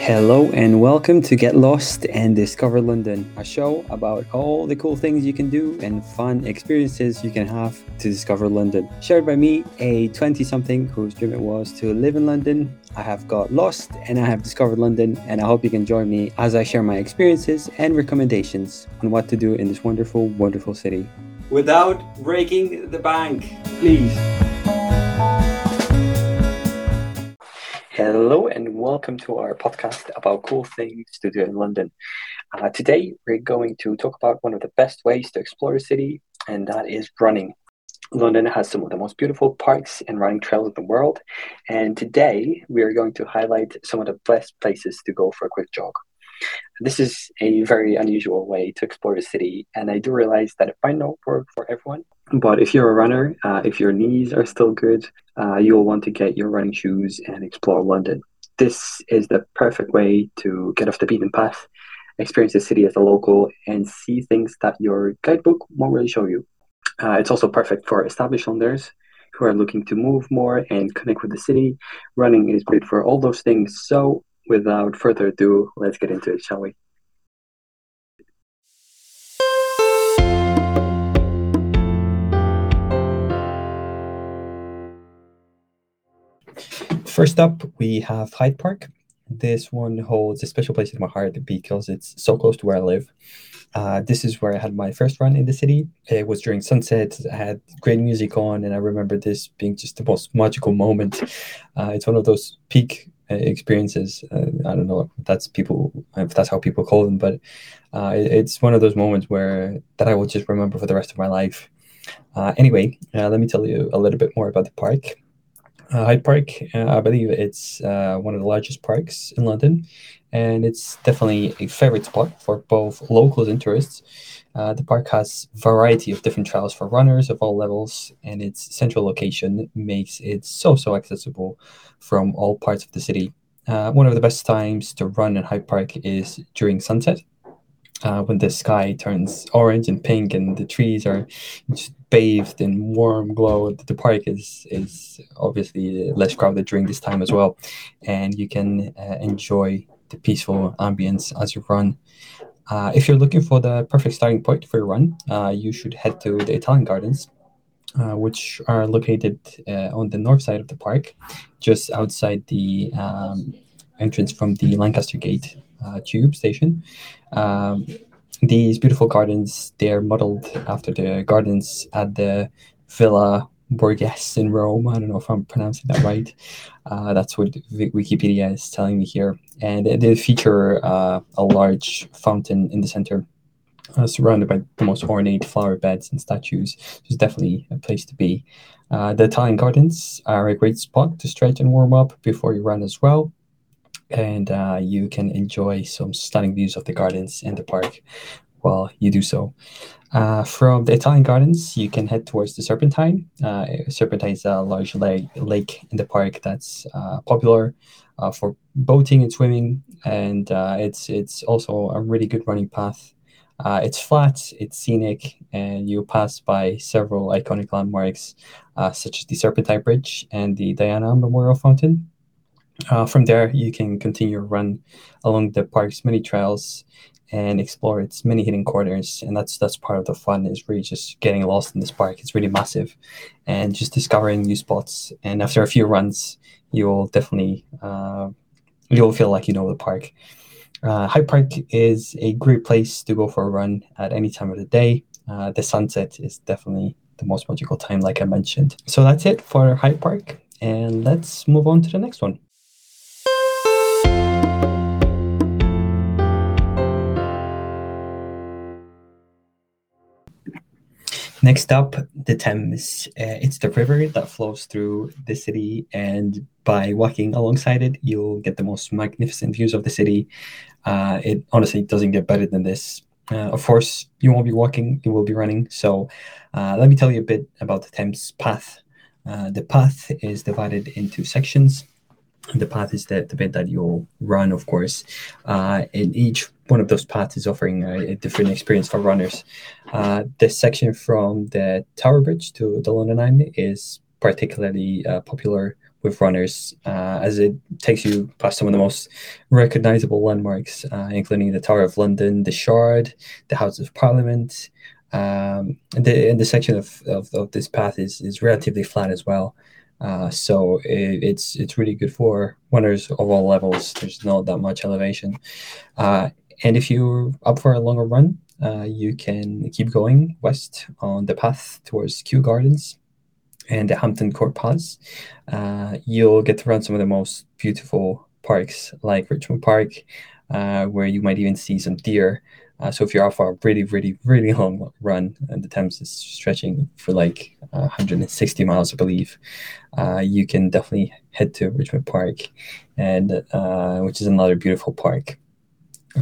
Hello and welcome to Get Lost and Discover London, a show about all the cool things you can do and fun experiences you can have to discover London. Shared by me, a 20 something whose dream it was to live in London. I have got lost and I have discovered London, and I hope you can join me as I share my experiences and recommendations on what to do in this wonderful, wonderful city. Without breaking the bank, please. And welcome to our podcast about cool things to do in London. Uh, today we're going to talk about one of the best ways to explore a city, and that is running. London has some of the most beautiful parks and running trails in the world, and today we are going to highlight some of the best places to go for a quick jog. This is a very unusual way to explore the city, and I do realize that it might not work for everyone. But if you're a runner, uh, if your knees are still good, uh, you'll want to get your running shoes and explore London. This is the perfect way to get off the beaten path, experience the city as a local, and see things that your guidebook won't really show you. Uh, it's also perfect for established owners who are looking to move more and connect with the city. Running is great for all those things. So, without further ado, let's get into it, shall we? First up, we have Hyde Park. This one holds a special place in my heart because it's so close to where I live. Uh, this is where I had my first run in the city. It was during sunset. I had great music on, and I remember this being just the most magical moment. Uh, it's one of those peak uh, experiences. Uh, I don't know if that's people, if that's how people call them, but uh, it's one of those moments where that I will just remember for the rest of my life. Uh, anyway, let me tell you a little bit more about the park. Uh, Hyde Park, uh, I believe it's uh, one of the largest parks in London, and it's definitely a favorite spot for both locals and tourists. Uh, the park has variety of different trails for runners of all levels, and its central location makes it so so accessible from all parts of the city. Uh, one of the best times to run in Hyde Park is during sunset, uh, when the sky turns orange and pink and the trees are just bathed in warm glow. The park is is obviously less crowded during this time as well, and you can uh, enjoy the peaceful ambience as you run. Uh, if you're looking for the perfect starting point for your run, uh, you should head to the Italian Gardens, uh, which are located uh, on the north side of the park, just outside the um, entrance from the Lancaster Gate uh, tube station. Um, these beautiful gardens, they're modeled after the gardens at the Villa Borghese in Rome. I don't know if I'm pronouncing that right. Uh, that's what Wikipedia is telling me here. And they feature uh, a large fountain in the center, uh, surrounded by the most ornate flower beds and statues. So it's definitely a place to be. Uh, the Italian gardens are a great spot to stretch and warm up before you run as well and uh, you can enjoy some stunning views of the gardens and the park while you do so. Uh, from the Italian Gardens, you can head towards the Serpentine. Uh, Serpentine is a large lake, lake in the park that's uh, popular uh, for boating and swimming, and uh, it's it's also a really good running path. It's flat, it's scenic, and you pass by several iconic landmarks, such as the Serpentine Bridge and the Diana Memorial Fountain. Uh, from there, you can continue run along the park's many trails and explore its many hidden corners. And that's that's part of the fun is really just getting lost in this park. It's really massive, and just discovering new spots. And after a few runs, you'll definitely uh, you'll feel like you know the park. Uh, Hyde Park is a great place to go for a run at any time of the day. Uh, the sunset is definitely the most magical time, like I mentioned. So that's it for Hyde Park, and let's move on to the next one. Next up, the Thames. Uh, it's the river that flows through the city, and by walking alongside it, you'll get the most magnificent views of the city. Uh, it honestly doesn't get better than this. Uh, of course, you won't be walking, you will be running. So, uh, let me tell you a bit about the Thames path. Uh, the path is divided into sections the path is the, bit that you'll run, of course. Uh, and each one of those paths is offering a, a different experience for runners. Uh, the section from the Tower Bridge to the London Eye is particularly uh, popular with runners uh, as it takes you past some of the most recognizable landmarks, uh, including the Tower of London, the Shard, the House of Parliament. Um, the, and the section of, of, of, this path is, is relatively flat as well. Uh, so it, it's it's really good for runners of all levels. There's not that much elevation. Uh, and if you're up for a longer run, uh, you can keep going west on the path towards Kew Gardens and the Hampton Court Palace. Uh, you'll get to run some of the most beautiful parks like Richmond Park, uh, where you might even see some deer. Uh, so if you're off for a really, really, really long run, and the Thames is stretching for like 160 miles, I believe, uh, you can definitely head to Richmond Park, and uh, which is another beautiful park.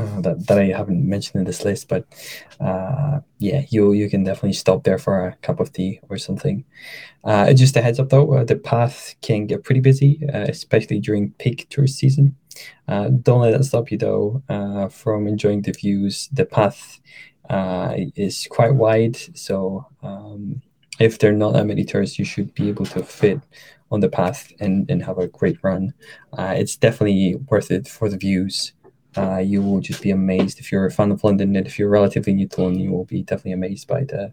Uh, that, that I haven't mentioned in this list, but uh, yeah, you you can definitely stop there for a cup of tea or something. Uh, just a heads up though, uh, the path can get pretty busy, uh, especially during peak tourist season. Don't let that stop you though from enjoying the views. The path is quite wide, so um, if there are not that many tourists, you should be able to fit on the path and, and have a great run. it's definitely worth it for the views. Uh, you will just be amazed if you're a fan of London and if you're relatively new to London, you will be definitely amazed by the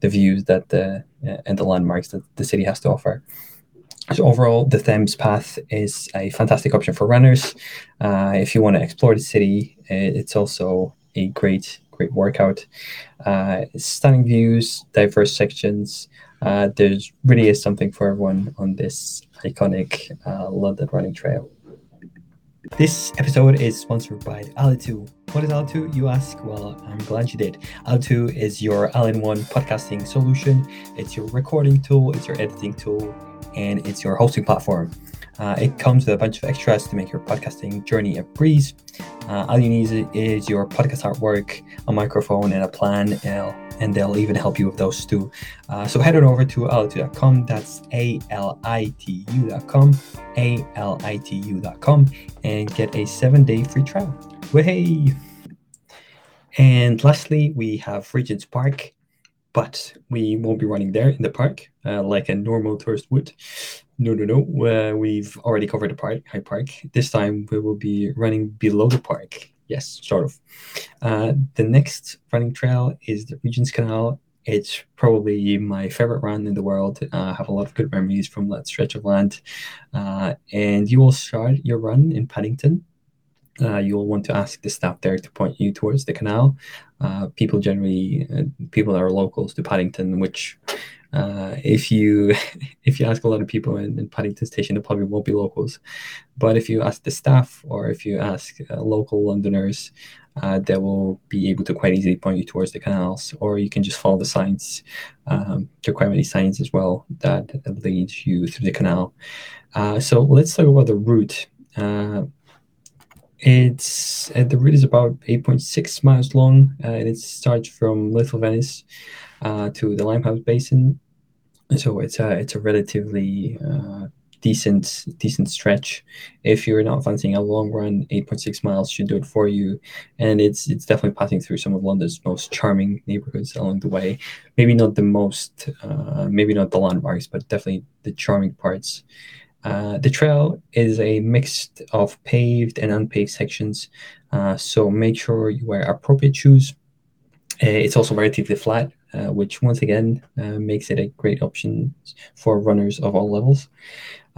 the views that the uh, and the landmarks that the city has to offer. So overall, the Thames Path is a fantastic option for runners. Uh, if you want to explore the city, it's also a great great workout. Uh, stunning views, diverse sections. Uh, there's really is something for everyone on this iconic uh, London running trail. This episode is sponsored by Alitu. What is Alitu, you ask? Well, I'm glad you did. Alitu is your all-in-one podcasting solution. It's your recording tool, it's your editing tool, and it's your hosting platform. Uh, it comes with a bunch of extras to make your podcasting journey a breeze. Uh, all you need is your podcast artwork, a microphone, and a plan and they'll even help you with those too. Uh, so head on over to alitu.com. That's A L I T U.com, A L I T U.com, and get a seven day free trial. Way! And lastly, we have Regent's Park, but we won't be running there in the park uh, like a normal tourist would. No, no, no. Uh, we've already covered the park, Hyde Park. This time we will be running below the park yes, sort of. Uh, the next running trail is the Regent's Canal. It's probably my favorite run in the world. Uh, I have a lot of good memories from that stretch of land. Uh, and you will start your run in Paddington. Uh, you'll want to ask the staff there to point you towards the canal. Uh, people generally, people that are locals to Paddington, which uh, if you if you ask a lot of people in, in, Paddington Station, they probably won't be locals. But if you ask the staff or if you ask uh, local Londoners, uh, they will be able to quite easily point you towards the canals, or you can just follow the signs. Um, there are quite many signs as well that, that lead you through the canal. Uh, so let's talk about the route. Uh, it's the route is about 8.6 miles long, and it starts from Little Venice to the Limehouse Basin so it's a it's a relatively uh, decent decent stretch. If you're not fancying a long run, 8.6 miles should do it for you. And it's it's definitely passing through some of London's most charming neighborhoods along the way. Maybe not the most, uh, maybe not the landmarks, but definitely the charming parts. Uh, the trail is a mix of paved and unpaved sections, uh, so make sure you wear appropriate shoes. Uh, it's also relatively flat, uh, which once again uh, makes it a great option for runners of all levels.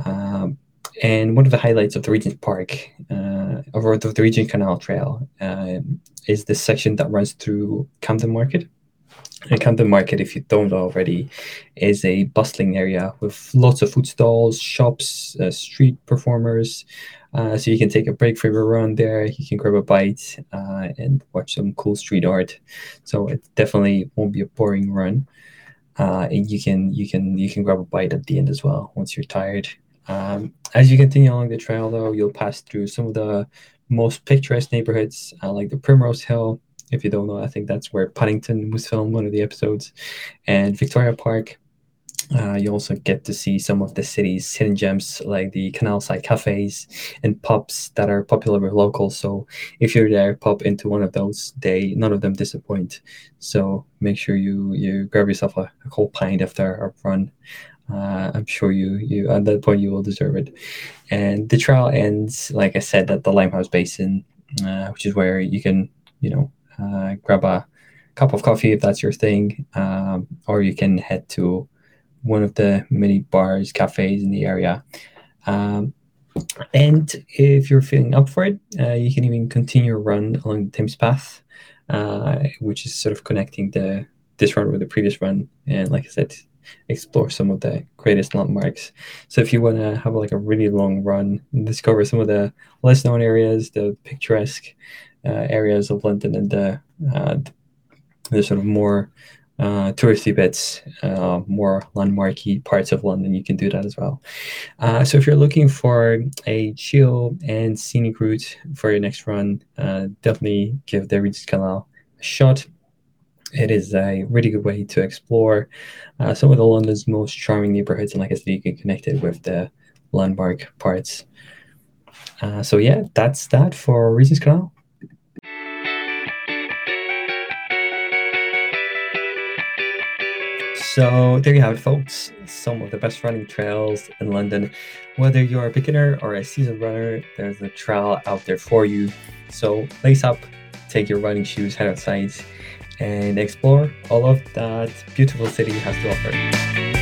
Um, and one of the highlights of the Regent Park, uh, or the, the Regent Canal Trail, uh, is the section that runs through Camden Market. And Camden Market, if you don't already, is a bustling area with lots of food stalls, shops, uh, street performers, uh, so you can take a break for a run there. You can grab a bite uh, and watch some cool street art. So it definitely won't be a boring run. Uh, and you can you can you can grab a bite at the end as well once you're tired. Um, as you continue along the trail, though, you'll pass through some of the most picturesque neighborhoods, uh, like the Primrose Hill. If you don't know, I think that's where Paddington was filmed, one of the episodes, and Victoria Park. Uh, you also get to see some of the city's hidden gems, like the canal side cafes and pubs that are popular with locals. So if you're there, pop into one of those. They none of them disappoint. So make sure you you grab yourself a, a cold pint after a run. uh, I'm sure you you at that point you will deserve it. And the trial ends, like I said, at the Limehouse Basin, uh, which is where you can you know uh, grab a cup of coffee if that's your thing, um, or you can head to one of the many bars, cafes in the area. Um, and if you're feeling up for it, uh, you can even continue your run along the Thames Path, uh, which is sort of connecting the this run with the previous run. And like I said, explore some of the greatest landmarks. So if you want to have like a really long run discover some of the less known areas, the picturesque areas of London, and the uh, the sort of more uh, touristy bits, uh, more landmarky parts of London, you can do that as well. Uh, so if you're looking for a chill and scenic route for your next run, uh, definitely give the Regent's Canal a shot. It is a really good way to explore uh, some of the London's most charming neighborhoods, and like I said, you can connect it with the landmark parts. Uh, so yeah, that's that for Regent's Canal. So there you have it, folks. Some of the best running trails in London. Whether you're a beginner or a seasoned runner, there's a trail out there for you. So lace up, take your running shoes, head outside, and explore all of that beautiful city has to offer.